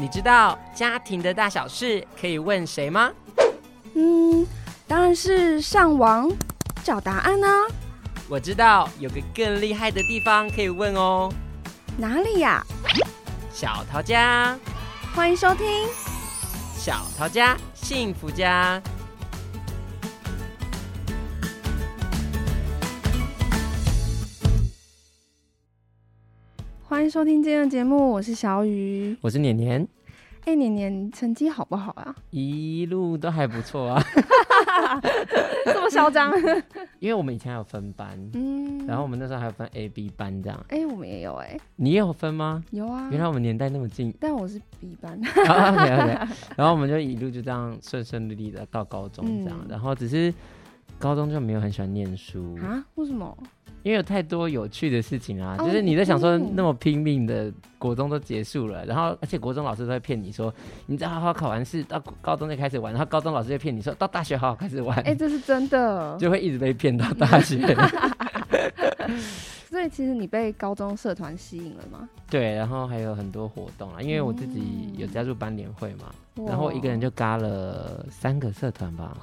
你知道家庭的大小事可以问谁吗？嗯，当然是上网找答案啊。我知道有个更厉害的地方可以问哦。哪里呀？小桃家，欢迎收听小桃家幸福家。欢迎收听今天的节目，我是小雨，我是年年。哎、欸，年年成绩好不好啊？一路都还不错啊，这么嚣张？因为我们以前还有分班，嗯，然后我们那时候还有分 A、B 班这样。哎、欸，我们也有哎、欸，你也有分吗？有啊，原来我们年代那么近，但我是 B 班。啊、OK OK，然后我们就一路就这样顺顺利利的到高中这样，嗯、然后只是高中就没有很喜欢念书啊？为什么？因为有太多有趣的事情啊，哦、就是你在想说那么拼命的国中都结束了，嗯、然后而且国中老师都会骗你说，你再好好考完试，到高中就开始玩，然后高中老师就骗你说到大学好好开始玩，哎、欸，这是真的，就会一直被骗到大学。所以其实你被高中社团吸引了吗？对，然后还有很多活动啊，因为我自己有加入班联会嘛，嗯、然后我一个人就嘎了三个社团吧。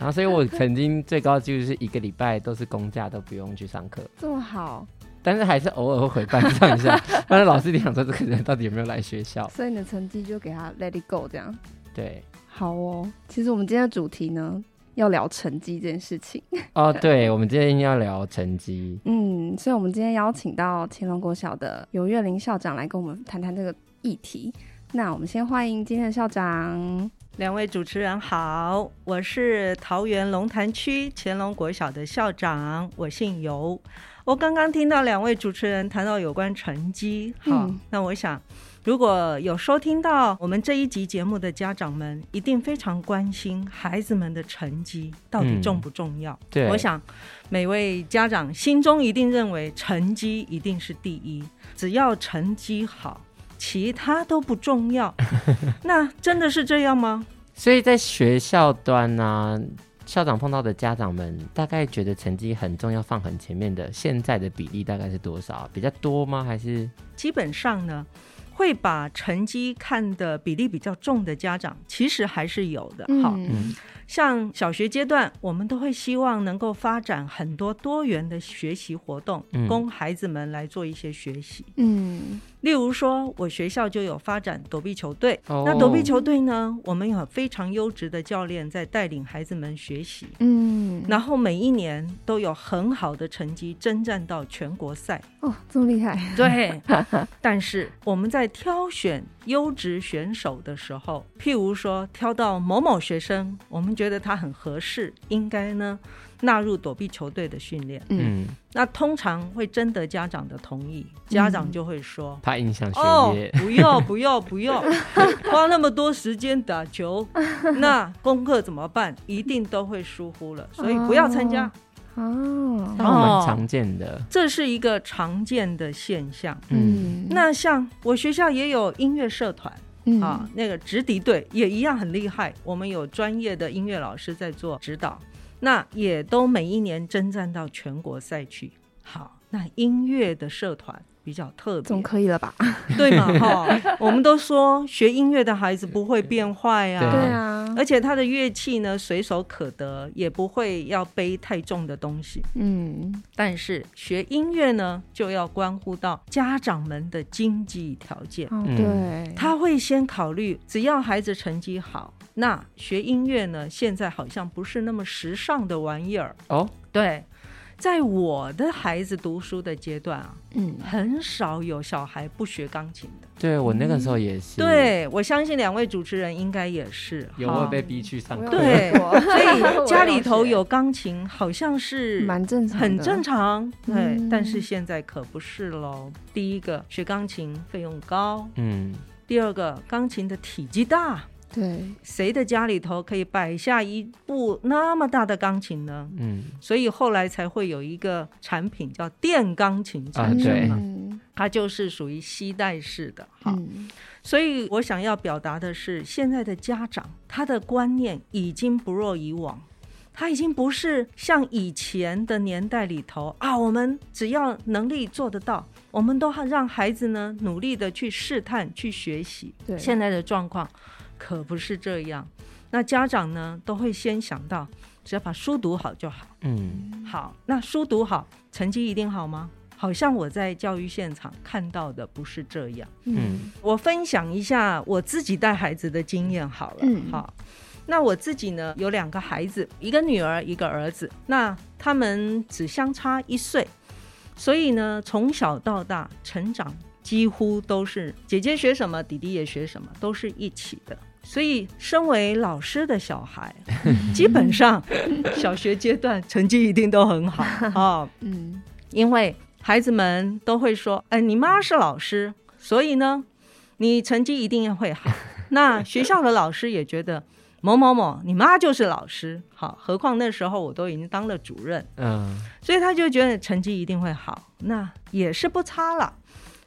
然后，所以我曾经最高纪录是一个礼拜都是公假，都不用去上课，这么好。但是还是偶尔会回班上一下，但是老师一定想说这个人到底有没有来学校。所以你的成绩就给他 let it go 这样。对，好哦。其实我们今天的主题呢，要聊成绩这件事情。哦，对，我们今天要聊成绩。嗯，所以我们今天邀请到乾隆国小的尤月玲校长来跟我们谈谈这个议题。那我们先欢迎今天的校长。两位主持人好，我是桃园龙潭区乾隆国小的校长，我姓尤。我刚刚听到两位主持人谈到有关成绩，好，嗯、那我想如果有收听到我们这一集节目的家长们，一定非常关心孩子们的成绩到底重不重要。嗯、对，我想每位家长心中一定认为成绩一定是第一，只要成绩好。其他都不重要，那真的是这样吗？所以在学校端呢、啊，校长碰到的家长们大概觉得成绩很重要，放很前面的，现在的比例大概是多少？比较多吗？还是基本上呢，会把成绩看的比例比较重的家长，其实还是有的。好，嗯。像小学阶段，我们都会希望能够发展很多多元的学习活动，嗯、供孩子们来做一些学习。嗯，例如说，我学校就有发展躲避球队。哦、那躲避球队呢，我们有非常优质的教练在带领孩子们学习。嗯，然后每一年都有很好的成绩征战到全国赛。哦，这么厉害！对，但是我们在挑选优质选手的时候，譬如说挑到某某学生，我们觉得他很合适，应该呢纳入躲避球队的训练。嗯，那通常会征得家长的同意，家长就会说怕影响学业，哦，不要不要 不要，花那么多时间打球，那功课怎么办？一定都会疏忽了，所以不要参加。哦，那蛮常见的，哦，这是一个常见的现象。嗯，那像我学校也有音乐社团。嗯、啊，那个直笛队也一样很厉害。我们有专业的音乐老师在做指导，那也都每一年征战到全国赛区。好，那音乐的社团比较特别，总可以了吧？对嘛？哈、哦，我们都说学音乐的孩子不会变坏啊。对啊。而且他的乐器呢，随手可得，也不会要背太重的东西。嗯，但是学音乐呢，就要关乎到家长们的经济条件。哦，对，他会先考虑，只要孩子成绩好，那学音乐呢，现在好像不是那么时尚的玩意儿。哦，对。在我的孩子读书的阶段啊，嗯，很少有小孩不学钢琴的。对，我那个时候也是。嗯、对，我相信两位主持人应该也是。有没有被逼去上课？对，所以 家里头有钢琴好像是蛮正常，很正常。对，嗯、但是现在可不是喽。第一个，学钢琴费用高。嗯。第二个，钢琴的体积大。对，谁的家里头可以摆下一部那么大的钢琴呢？嗯，所以后来才会有一个产品叫电钢琴产生嘛，啊、它就是属于吸带式的。哈，嗯、所以我想要表达的是，现在的家长他的观念已经不若以往，他已经不是像以前的年代里头啊，我们只要能力做得到，我们都让孩子呢努力的去试探、去学习。对，现在的状况可不是这样。那家长呢都会先想到，只要把书读好就好。嗯，好，那书读好，成绩一定好吗？好像我在教育现场看到的不是这样。嗯，我分享一下我自己带孩子的经验好了。嗯，好。那我自己呢，有两个孩子，一个女儿，一个儿子。那他们只相差一岁，所以呢，从小到大成长几乎都是姐姐学什么，弟弟也学什么，都是一起的。所以，身为老师的小孩，基本上小学阶段成绩一定都很好啊。嗯，因为孩子们都会说：“哎，你妈是老师，所以呢，你成绩一定会好。”那学校的老师也觉得。某某某，你妈就是老师，好，何况那时候我都已经当了主任，嗯，所以他就觉得成绩一定会好，那也是不差了。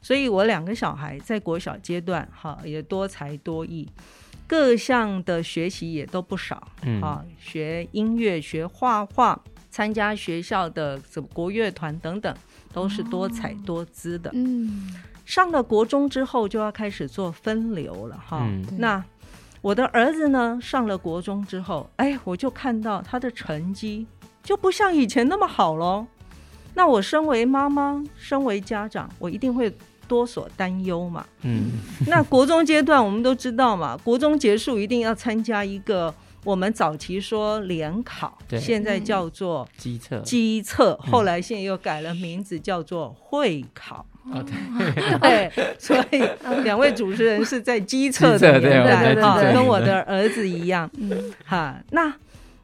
所以我两个小孩在国小阶段，哈，也多才多艺，各项的学习也都不少，嗯，啊，学音乐、学画画，参加学校的什么国乐团等等，都是多彩多姿的。嗯，上了国中之后就要开始做分流了，哈，嗯，那。我的儿子呢，上了国中之后，哎，我就看到他的成绩就不像以前那么好喽。那我身为妈妈，身为家长，我一定会多所担忧嘛。嗯，那国中阶段我们都知道嘛，国中结束一定要参加一个我们早期说联考，对。现在叫做机测，机测，后来现在又改了名字叫做会考。哦，对，所以两位主持人是在机测的年代，哈，跟我的儿子一样，嗯，哈，那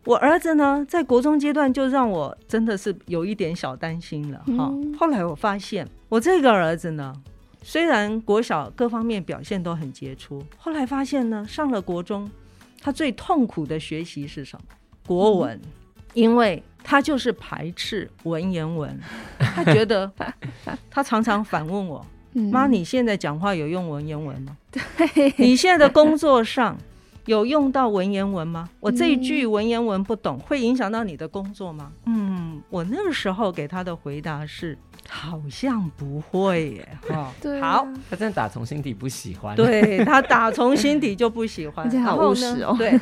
我儿子呢，在国中阶段就让我真的是有一点小担心了，哈。后来我发现，我这个儿子呢，虽然国小各方面表现都很杰出，后来发现呢，上了国中，他最痛苦的学习是什么？国文，因为。他就是排斥文言文，他觉得他常常反问我：“妈，你现在讲话有用文言文吗？对，你现在的工作上 有用到文言文吗？我这一句文言文不懂，会影响到你的工作吗？”嗯，我那个时候给他的回答是：好像不会耶。哈，对，好，他真的打从心底不喜欢，对他打从心底就不喜欢，好务实哦，对，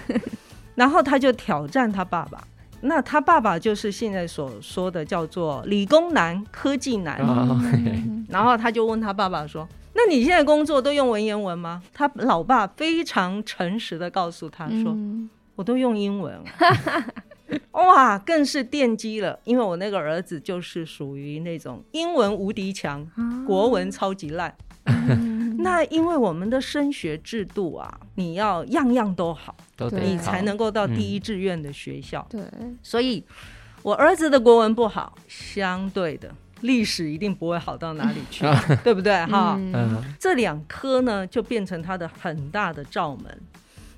然后他就挑战他爸爸。那他爸爸就是现在所说的叫做理工男、科技男，然后他就问他爸爸说：“那你现在工作都用文言文吗？”他老爸非常诚实的告诉他说：“我都用英文。” 哇，更是奠基了，因为我那个儿子就是属于那种英文无敌强，国文超级烂。那因为我们的升学制度啊，你要样样都好，都，你才能够到第一志愿的学校。对，所以我儿子的国文不好，相对的历史一定不会好到哪里去，对不对？哈，嗯，这两科呢就变成他的很大的罩门。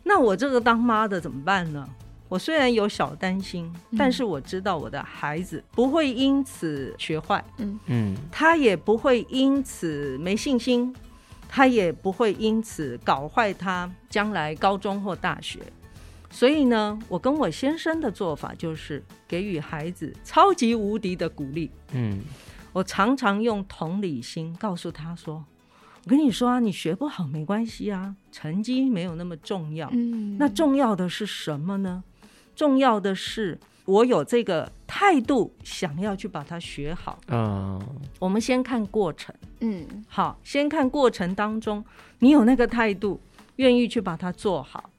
那我这个当妈的怎么办呢？我虽然有小担心，但是我知道我的孩子不会因此学坏，嗯嗯，他也不会因此没信心。他也不会因此搞坏他将来高中或大学，所以呢，我跟我先生的做法就是给予孩子超级无敌的鼓励。嗯，我常常用同理心告诉他说：“我跟你说啊，你学不好没关系啊，成绩没有那么重要。嗯，那重要的是什么呢？重要的是。”我有这个态度，想要去把它学好。嗯，我们先看过程。嗯，好，先看过程当中，你有那个态度，愿意去把它做好。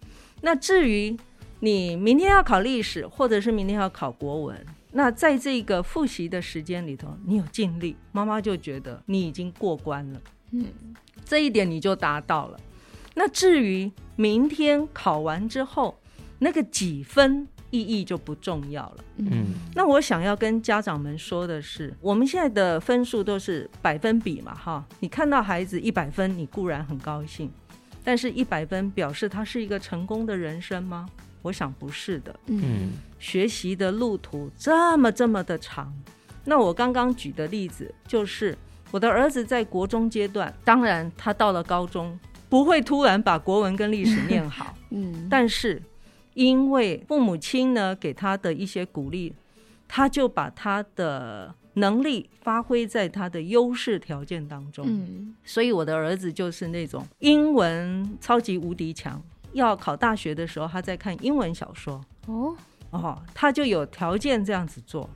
那至于你明天要考历史，或者是明天要考国文，那在这个复习的时间里头，你有尽力，妈妈就觉得你已经过关了。嗯，这一点你就达到了。那至于明天考完之后，那个几分？意义就不重要了。嗯，那我想要跟家长们说的是，我们现在的分数都是百分比嘛，哈。你看到孩子一百分，你固然很高兴，但是一百分表示他是一个成功的人生吗？我想不是的。嗯，学习的路途这么这么的长。那我刚刚举的例子就是，我的儿子在国中阶段，当然他到了高中不会突然把国文跟历史念好。嗯，但是。因为父母亲呢给他的一些鼓励，他就把他的能力发挥在他的优势条件当中。嗯，所以我的儿子就是那种英文超级无敌强，要考大学的时候，他在看英文小说。哦哦，他就有条件这样子做。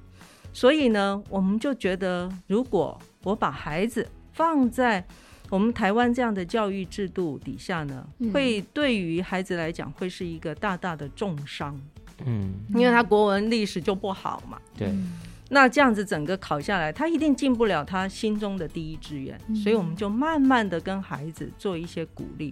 所以呢，我们就觉得，如果我把孩子放在我们台湾这样的教育制度底下呢，嗯、会对于孩子来讲会是一个大大的重伤。嗯，因为他国文历史就不好嘛。对。那这样子整个考下来，他一定进不了他心中的第一志愿。嗯、所以我们就慢慢的跟孩子做一些鼓励，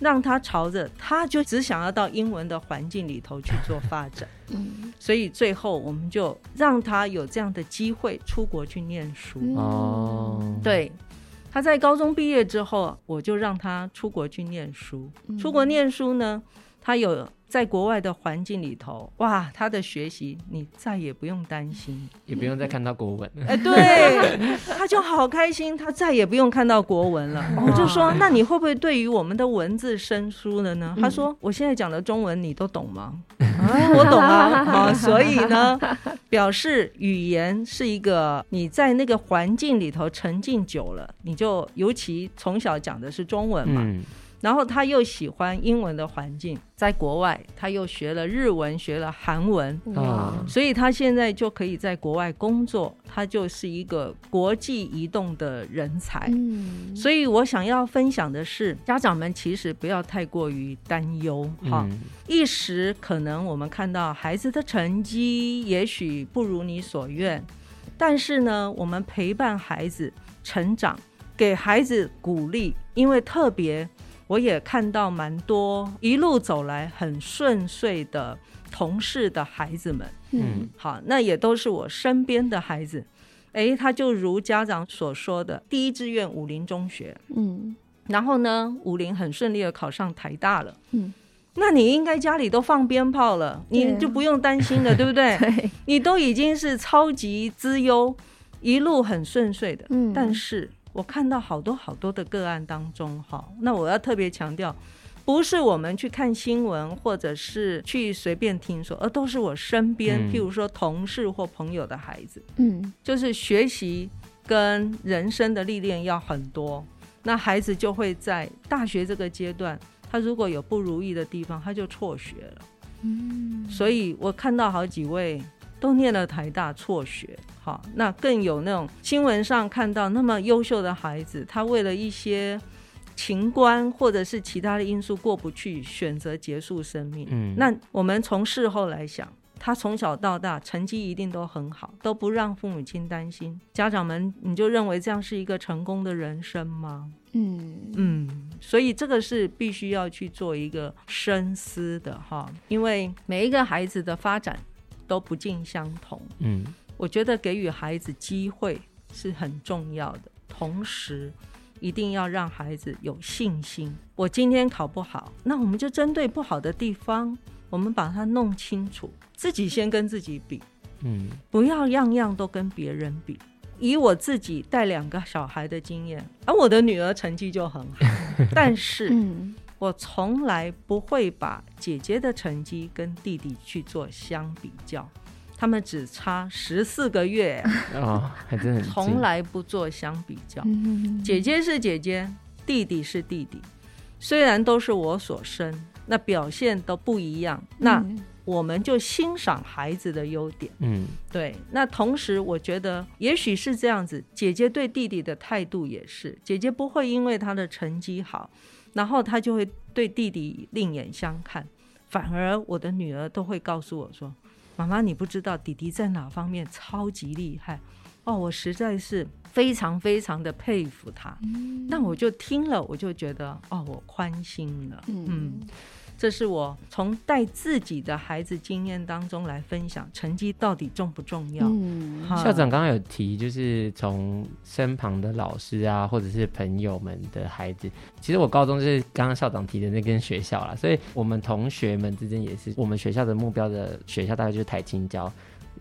让他朝着他就只想要到英文的环境里头去做发展。嗯。所以最后我们就让他有这样的机会出国去念书。哦、嗯。对。他在高中毕业之后，我就让他出国去念书。出国念书呢，他有。在国外的环境里头，哇，他的学习你再也不用担心，也不用再看到国文。哎，对，他就好开心，他再也不用看到国文了。我就说，那你会不会对于我们的文字生疏了呢？他说，我现在讲的中文你都懂吗？啊，我懂啊。好，所以呢，表示语言是一个你在那个环境里头沉浸久了，你就尤其从小讲的是中文嘛。嗯然后他又喜欢英文的环境，在国外他又学了日文，学了韩文，啊所以他现在就可以在国外工作，他就是一个国际移动的人才。嗯，所以我想要分享的是，家长们其实不要太过于担忧哈。嗯、一时可能我们看到孩子的成绩也许不如你所愿，但是呢，我们陪伴孩子成长，给孩子鼓励，因为特别。我也看到蛮多一路走来很顺遂的同事的孩子们，嗯，好，那也都是我身边的孩子，哎，他就如家长所说的，第一志愿武林中学，嗯，然后呢，武林很顺利的考上台大了，嗯，那你应该家里都放鞭炮了，你就不用担心了，对不对？对，你都已经是超级资优，一路很顺遂的，嗯，但是。我看到好多好多的个案当中，哈，那我要特别强调，不是我们去看新闻或者是去随便听说，而都是我身边，嗯、譬如说同事或朋友的孩子，嗯，就是学习跟人生的历练要很多，那孩子就会在大学这个阶段，他如果有不如意的地方，他就辍学了，嗯，所以我看到好几位。都念了台大辍学，好，那更有那种新闻上看到那么优秀的孩子，他为了一些情关或者是其他的因素过不去，选择结束生命。嗯，那我们从事后来想，他从小到大成绩一定都很好，都不让父母亲担心。家长们，你就认为这样是一个成功的人生吗？嗯嗯，所以这个是必须要去做一个深思的哈，因为每一个孩子的发展。都不尽相同。嗯，我觉得给予孩子机会是很重要的，同时一定要让孩子有信心。我今天考不好，那我们就针对不好的地方，我们把它弄清楚，自己先跟自己比。嗯，不要样样都跟别人比。以我自己带两个小孩的经验，而我的女儿成绩就很好，但是，嗯。我从来不会把姐姐的成绩跟弟弟去做相比较，他们只差十四个月哦，还真很从来不做相比较。姐姐是姐姐，弟弟是弟弟，虽然都是我所生，那表现都不一样。那我们就欣赏孩子的优点。嗯，对。那同时，我觉得也许是这样子，姐姐对弟弟的态度也是，姐姐不会因为他的成绩好。然后他就会对弟弟另眼相看，反而我的女儿都会告诉我说：“妈妈，你不知道弟弟在哪方面超级厉害哦！”我实在是非常非常的佩服他。那我就听了，我就觉得哦，我宽心了。嗯。这是我从带自己的孩子经验当中来分享，成绩到底重不重要？嗯，校长刚刚有提，就是从身旁的老师啊，或者是朋友们的孩子。其实我高中就是刚刚校长提的那间学校啦，所以我们同学们之间也是，我们学校的目标的学校大概就是台清教，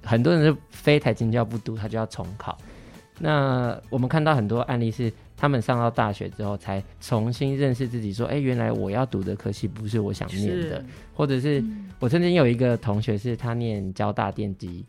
很多人是非台清教不读，他就要重考。那我们看到很多案例是他们上到大学之后，才重新认识自己，说，哎，原来我要读的科系不是我想念的，或者是我曾经有一个同学是他念交大电机，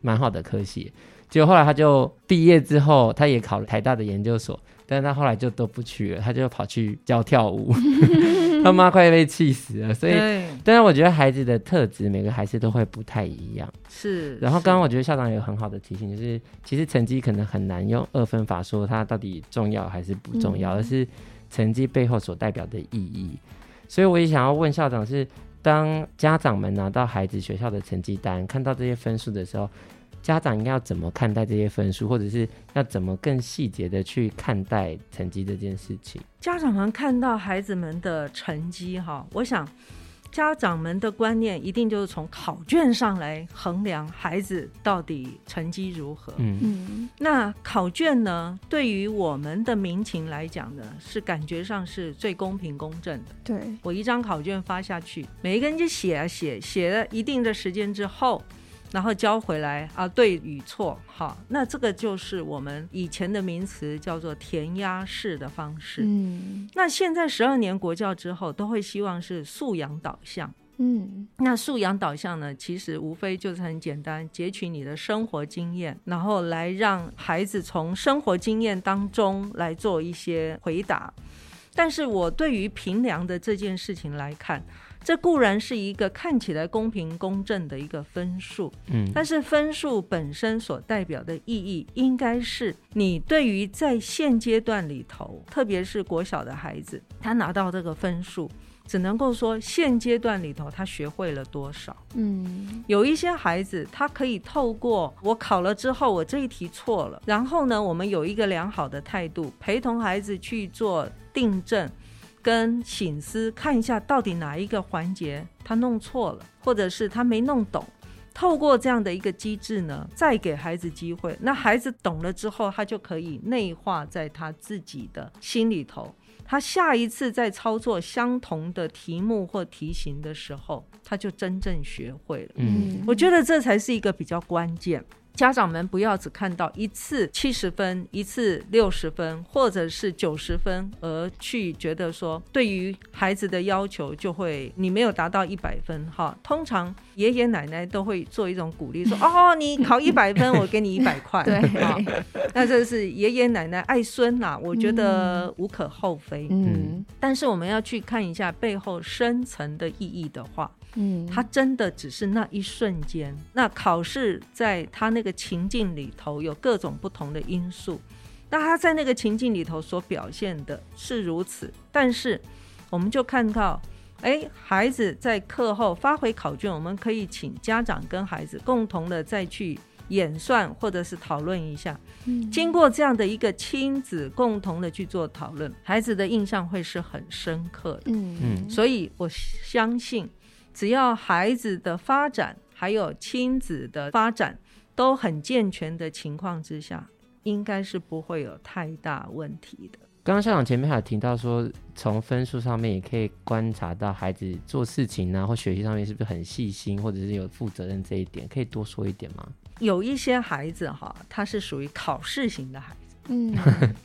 蛮好的科系，结果后来他就毕业之后，他也考了台大的研究所。但是他后来就都不去了，他就跑去教跳舞，他妈快被气死了。所以，对但是我觉得孩子的特质，每个孩子都会不太一样。是。然后刚刚我觉得校长有很好的提醒，就是其实成绩可能很难用二分法说它到底重要还是不重要，嗯、而是成绩背后所代表的意义。所以我也想要问校长是，当家长们拿到孩子学校的成绩单，看到这些分数的时候，家长应该要怎么看待这些分数，或者是要怎么更细节的去看待成绩这件事情？家长们看到孩子们的成绩，哈，我想家长们的观念一定就是从考卷上来衡量孩子到底成绩如何。嗯嗯。那考卷呢，对于我们的民情来讲呢，是感觉上是最公平公正的。对，我一张考卷发下去，每一个人就写啊写，写了一定的时间之后。然后交回来啊，对与错，好，那这个就是我们以前的名词叫做填鸭式的方式。嗯，那现在十二年国教之后，都会希望是素养导向。嗯，那素养导向呢，其实无非就是很简单，截取你的生活经验，然后来让孩子从生活经验当中来做一些回答。但是我对于评量的这件事情来看。这固然是一个看起来公平公正的一个分数，嗯，但是分数本身所代表的意义，应该是你对于在现阶段里头，特别是国小的孩子，他拿到这个分数，只能够说现阶段里头他学会了多少，嗯，有一些孩子他可以透过我考了之后，我这一题错了，然后呢，我们有一个良好的态度，陪同孩子去做订正。跟醒思看一下，到底哪一个环节他弄错了，或者是他没弄懂。透过这样的一个机制呢，再给孩子机会。那孩子懂了之后，他就可以内化在他自己的心里头。他下一次在操作相同的题目或题型的时候，他就真正学会了。嗯，我觉得这才是一个比较关键。家长们不要只看到一次七十分，一次六十分，或者是九十分，而去觉得说对于孩子的要求就会你没有达到一百分哈。通常爷爷奶奶都会做一种鼓励，说 哦，你考一百分，我给你一百块。对，那这是爷爷奶奶爱孙呐，我觉得无可厚非。嗯，但是我们要去看一下背后深层的意义的话。嗯，他真的只是那一瞬间。那考试在他那个情境里头有各种不同的因素，那他在那个情境里头所表现的是如此。但是，我们就看到，哎，孩子在课后发回考卷，我们可以请家长跟孩子共同的再去演算或者是讨论一下。嗯，经过这样的一个亲子共同的去做讨论，孩子的印象会是很深刻的。嗯嗯，所以我相信。只要孩子的发展还有亲子的发展都很健全的情况之下，应该是不会有太大问题的。刚刚校长前面还有提到说，从分数上面也可以观察到孩子做事情啊或学习上面是不是很细心，或者是有负责任这一点，可以多说一点吗？有一些孩子哈，他是属于考试型的孩子。嗯，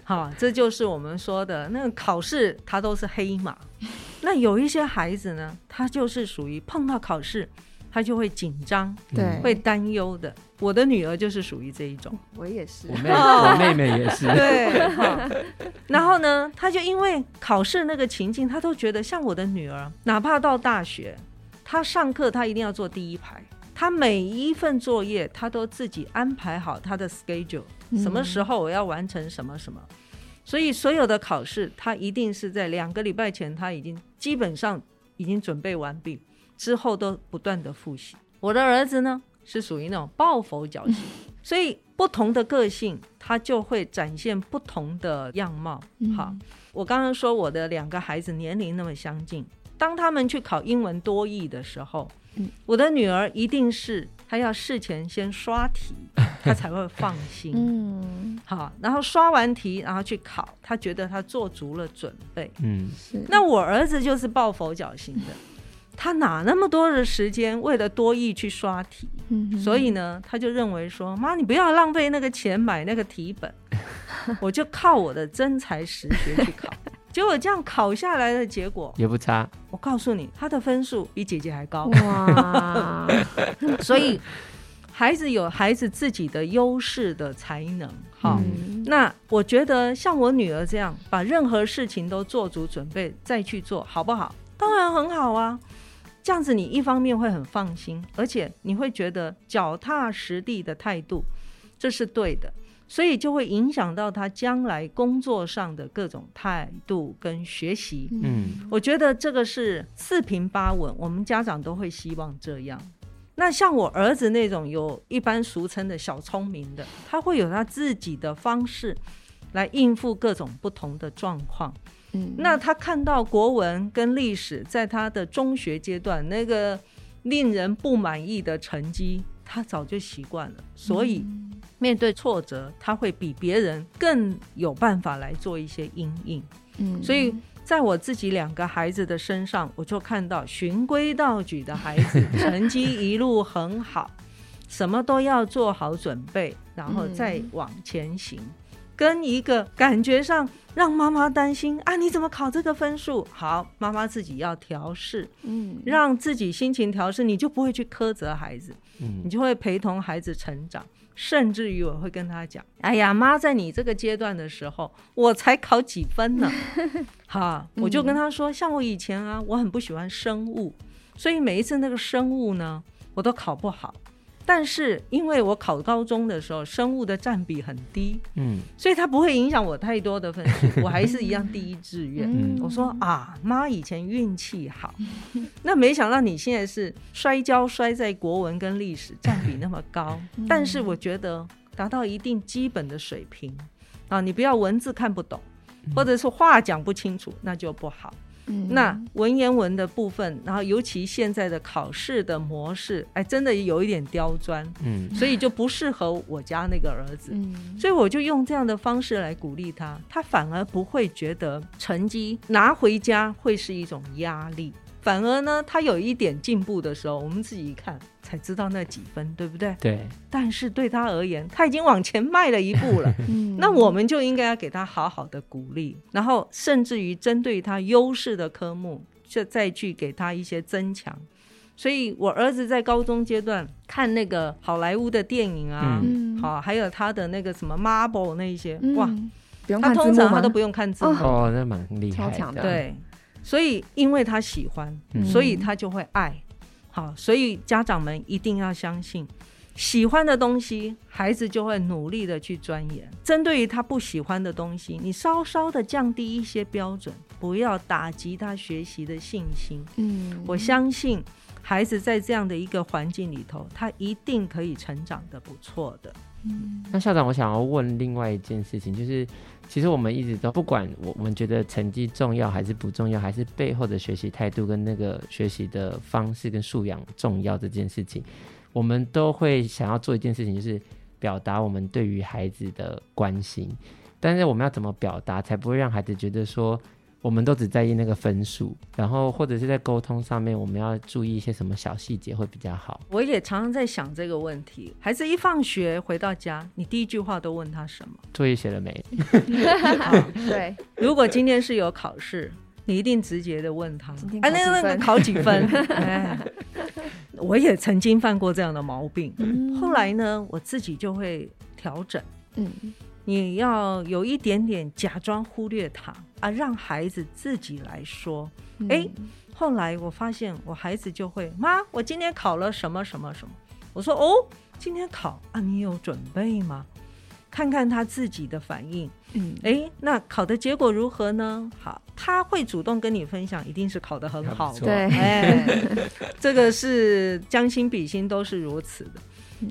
好，这就是我们说的那个考试，他都是黑马。那有一些孩子呢，他就是属于碰到考试，他就会紧张，对，会担忧的。我的女儿就是属于这一种，我也是，我妹，我妹妹也是，对。然后呢，他就因为考试那个情境，他都觉得像我的女儿，哪怕到大学，他上课他一定要坐第一排。他每一份作业，他都自己安排好他的 schedule，什么时候我要完成什么什么，所以所有的考试，他一定是在两个礼拜前，他已经基本上已经准备完毕，之后都不断的复习。我的儿子呢，是属于那种抱佛脚型，所以不同的个性，他就会展现不同的样貌。好，我刚刚说我的两个孩子年龄那么相近，当他们去考英文多义的时候。我的女儿一定是她要事前先刷题，她才会放心。嗯，好，然后刷完题，然后去考，他觉得他做足了准备。嗯，是。那我儿子就是抱佛脚型的，他哪那么多的时间为了多益去刷题？嗯，所以呢，他就认为说，妈，你不要浪费那个钱买那个题本。我就靠我的真才实学去考。结果这样考下来的结果也不差。我告诉你，他的分数比姐姐还高。哇！所以孩子有孩子自己的优势的才能。好，嗯、那我觉得像我女儿这样，把任何事情都做足准备再去做好不好？当然很好啊。这样子你一方面会很放心，而且你会觉得脚踏实地的态度，这是对的。所以就会影响到他将来工作上的各种态度跟学习。嗯，我觉得这个是四平八稳，我们家长都会希望这样。那像我儿子那种有一般俗称的小聪明的，他会有他自己的方式来应付各种不同的状况。嗯，那他看到国文跟历史在他的中学阶段那个令人不满意的成绩，他早就习惯了，所以。面对挫折，他会比别人更有办法来做一些阴影。嗯，所以在我自己两个孩子的身上，我就看到循规蹈矩的孩子 成绩一路很好，什么都要做好准备，然后再往前行。嗯、跟一个感觉上让妈妈担心啊，你怎么考这个分数？好，妈妈自己要调试，嗯，让自己心情调试，你就不会去苛责孩子，嗯，你就会陪同孩子成长。甚至于我会跟他讲：“哎呀，妈，在你这个阶段的时候，我才考几分呢？哈，我就跟他说，像我以前啊，我很不喜欢生物，所以每一次那个生物呢，我都考不好。”但是因为我考高中的时候，生物的占比很低，嗯，所以它不会影响我太多的分数，我还是一样第一志愿。嗯，我说啊，妈以前运气好，那没想到你现在是摔跤摔在国文跟历史占比那么高，但是我觉得达到一定基本的水平啊，你不要文字看不懂，或者是话讲不清楚，那就不好。那文言文的部分，然后尤其现在的考试的模式，哎，真的有一点刁钻，嗯，所以就不适合我家那个儿子，嗯，所以我就用这样的方式来鼓励他，他反而不会觉得成绩拿回家会是一种压力。反而呢，他有一点进步的时候，我们自己一看才知道那几分，对不对？对。但是对他而言，他已经往前迈了一步了。那我们就应该要给他好好的鼓励，然后甚至于针对他优势的科目，就再去给他一些增强。所以我儿子在高中阶段看那个好莱坞的电影啊，嗯、好，还有他的那个什么 Marvel 那一些，嗯、哇，他通常他都不用看字幕哦，那蛮厉害的，超强的，对。所以，因为他喜欢，所以他就会爱。嗯、好，所以家长们一定要相信，喜欢的东西，孩子就会努力的去钻研。针对于他不喜欢的东西，你稍稍的降低一些标准，不要打击他学习的信心。嗯，我相信孩子在这样的一个环境里头，他一定可以成长的不错的。那校长，我想要问另外一件事情，就是。其实我们一直都不管，我们觉得成绩重要还是不重要，还是背后的学习态度跟那个学习的方式跟素养重要这件事情，我们都会想要做一件事情，就是表达我们对于孩子的关心。但是我们要怎么表达，才不会让孩子觉得说，我们都只在意那个分数，然后或者是在沟通上面，我们要注意一些什么小细节会比较好。我也常常在想这个问题。孩子一放学回到家，你第一句话都问他什么？作业写了没？对。如果今天是有考试，你一定直接的问他，哎，那个那个考几分？哎，我也曾经犯过这样的毛病。嗯、后来呢，我自己就会调整。嗯。你要有一点点假装忽略他啊，让孩子自己来说。哎、嗯，后来我发现我孩子就会妈，我今天考了什么什么什么。我说哦，今天考啊，你有准备吗？看看他自己的反应。嗯，哎，那考的结果如何呢？好，他会主动跟你分享，一定是考得很好的。对，哎，这个是将心比心都是如此的。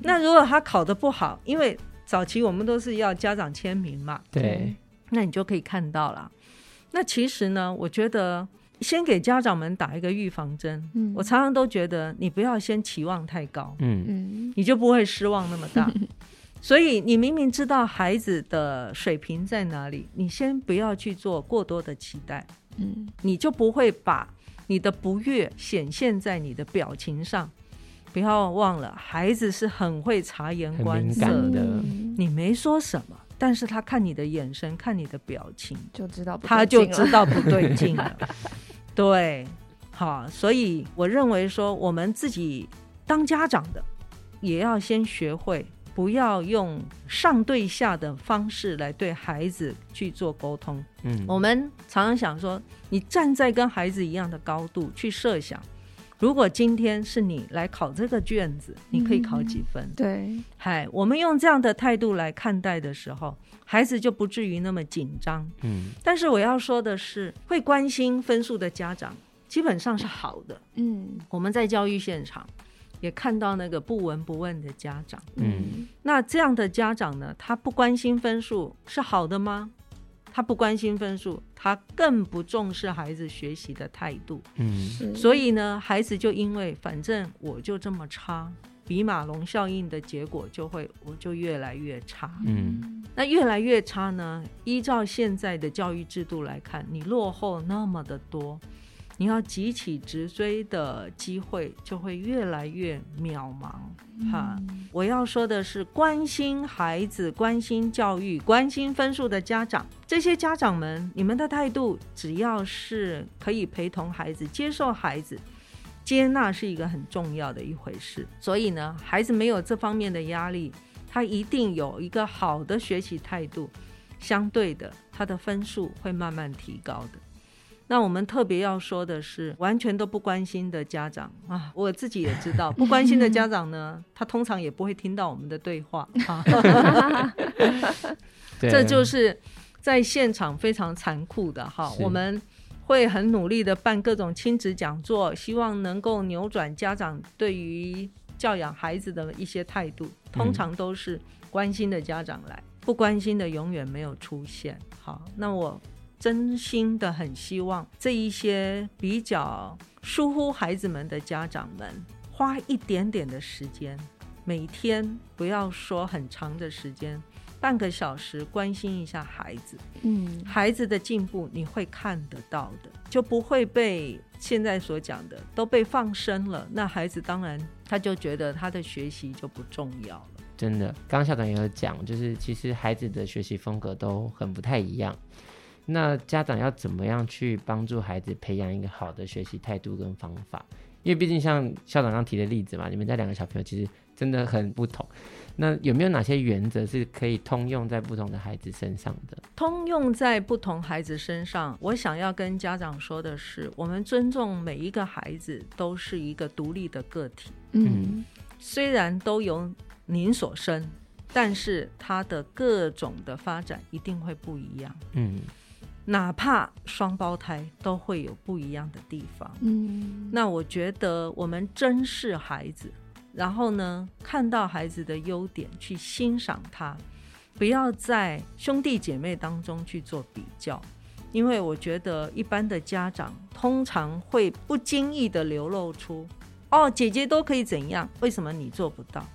那如果他考得不好，因为早期我们都是要家长签名嘛，对，那你就可以看到了。那其实呢，我觉得先给家长们打一个预防针。嗯，我常常都觉得你不要先期望太高，嗯嗯，你就不会失望那么大。所以你明明知道孩子的水平在哪里，你先不要去做过多的期待，嗯，你就不会把你的不悦显现在你的表情上。不要忘了，孩子是很会察言观色的。你没说什么，但是他看你的眼神，看你的表情，就知道他就知道不对劲了。对，好，所以我认为说，我们自己当家长的，也要先学会。不要用上对下的方式来对孩子去做沟通。嗯，我们常常想说，你站在跟孩子一样的高度去设想，如果今天是你来考这个卷子，你可以考几分？嗯、对，嗨，我们用这样的态度来看待的时候，孩子就不至于那么紧张。嗯，但是我要说的是，会关心分数的家长基本上是好的。嗯，我们在教育现场。也看到那个不闻不问的家长，嗯，那这样的家长呢，他不关心分数是好的吗？他不关心分数，他更不重视孩子学习的态度，嗯，所以呢，孩子就因为反正我就这么差，比马龙效应的结果就会我就越来越差，嗯，那越来越差呢，依照现在的教育制度来看，你落后那么的多。你要急起直追的机会就会越来越渺茫，哈！我要说的是，关心孩子、关心教育、关心分数的家长，这些家长们，你们的态度只要是可以陪同孩子、接受孩子、接纳，是一个很重要的一回事。所以呢，孩子没有这方面的压力，他一定有一个好的学习态度，相对的，他的分数会慢慢提高的。那我们特别要说的是，完全都不关心的家长啊，我自己也知道，不关心的家长呢，他通常也不会听到我们的对话 啊。这就是在现场非常残酷的哈。我们会很努力的办各种亲子讲座，希望能够扭转家长对于教养孩子的一些态度。通常都是关心的家长来，不关心的永远没有出现。好，那我。真心的很希望这一些比较疏忽孩子们的家长们，花一点点的时间，每天不要说很长的时间，半个小时关心一下孩子。嗯，孩子的进步你会看得到的，就不会被现在所讲的都被放生了。那孩子当然他就觉得他的学习就不重要了。真的，刚刚校长也有讲，就是其实孩子的学习风格都很不太一样。那家长要怎么样去帮助孩子培养一个好的学习态度跟方法？因为毕竟像校长刚提的例子嘛，你们家两个小朋友其实真的很不同。那有没有哪些原则是可以通用在不同的孩子身上的？通用在不同孩子身上，我想要跟家长说的是，我们尊重每一个孩子都是一个独立的个体。嗯，虽然都由您所生，但是他的各种的发展一定会不一样。嗯。哪怕双胞胎都会有不一样的地方。嗯，那我觉得我们珍视孩子，然后呢，看到孩子的优点去欣赏他，不要在兄弟姐妹当中去做比较，因为我觉得一般的家长通常会不经意的流露出，哦，姐姐都可以怎样，为什么你做不到？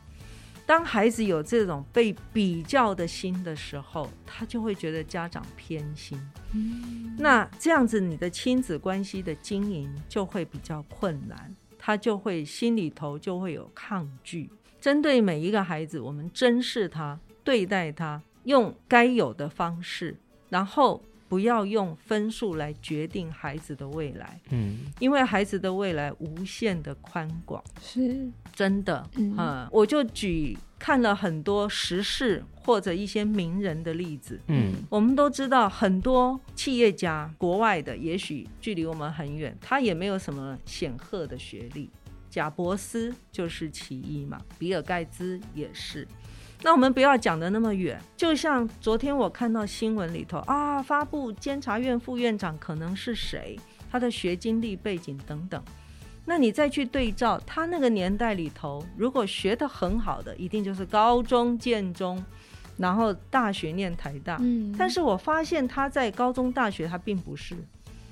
当孩子有这种被比较的心的时候，他就会觉得家长偏心。嗯，那这样子，你的亲子关系的经营就会比较困难，他就会心里头就会有抗拒。针对每一个孩子，我们珍视他，对待他，用该有的方式，然后。不要用分数来决定孩子的未来，嗯，因为孩子的未来无限的宽广，是。真的，嗯，嗯，我就举看了很多时事或者一些名人的例子，嗯，我们都知道很多企业家，国外的，也许距离我们很远，他也没有什么显赫的学历，贾伯斯就是其一嘛，比尔盖茨也是。那我们不要讲的那么远，就像昨天我看到新闻里头啊，发布监察院副院长可能是谁，他的学经历背景等等，那你再去对照他那个年代里头，如果学得很好的，一定就是高中建中，然后大学念台大。嗯，但是我发现他在高中大学他并不是，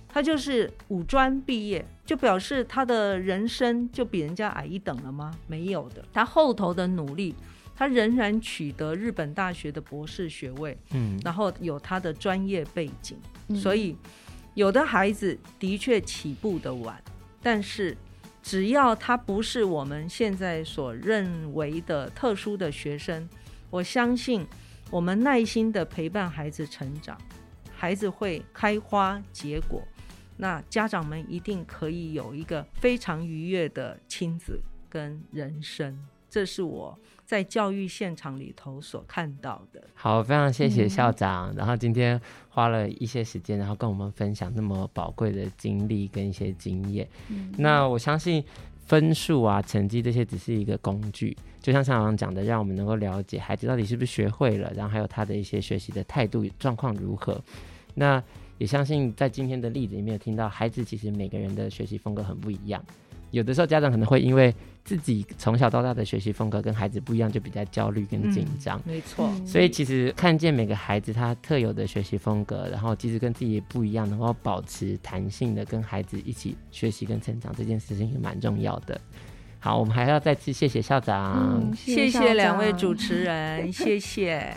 他就是五专毕业，就表示他的人生就比人家矮一等了吗？没有的，他后头的努力。他仍然取得日本大学的博士学位，嗯，然后有他的专业背景，嗯，所以有的孩子的确起步的晚，但是只要他不是我们现在所认为的特殊的学生，我相信我们耐心的陪伴孩子成长，孩子会开花结果。那家长们一定可以有一个非常愉悦的亲子跟人生。这是我在教育现场里头所看到的。好，非常谢谢校长，嗯、然后今天花了一些时间，然后跟我们分享那么宝贵的经历跟一些经验。嗯、那我相信分数啊、成绩这些只是一个工具，就像校长讲的，让我们能够了解孩子到底是不是学会了，然后还有他的一些学习的态度状况如何。那也相信在今天的例子里面有听到，孩子其实每个人的学习风格很不一样。有的时候家长可能会因为自己从小到大的学习风格跟孩子不一样，就比较焦虑跟紧张。没错，所以其实看见每个孩子他特有的学习风格，然后即使跟自己也不一样，能够保持弹性的跟孩子一起学习跟成长，这件事情也蛮重要的。好，我们还要再次谢谢校长，嗯、谢谢两位主持人，谢谢。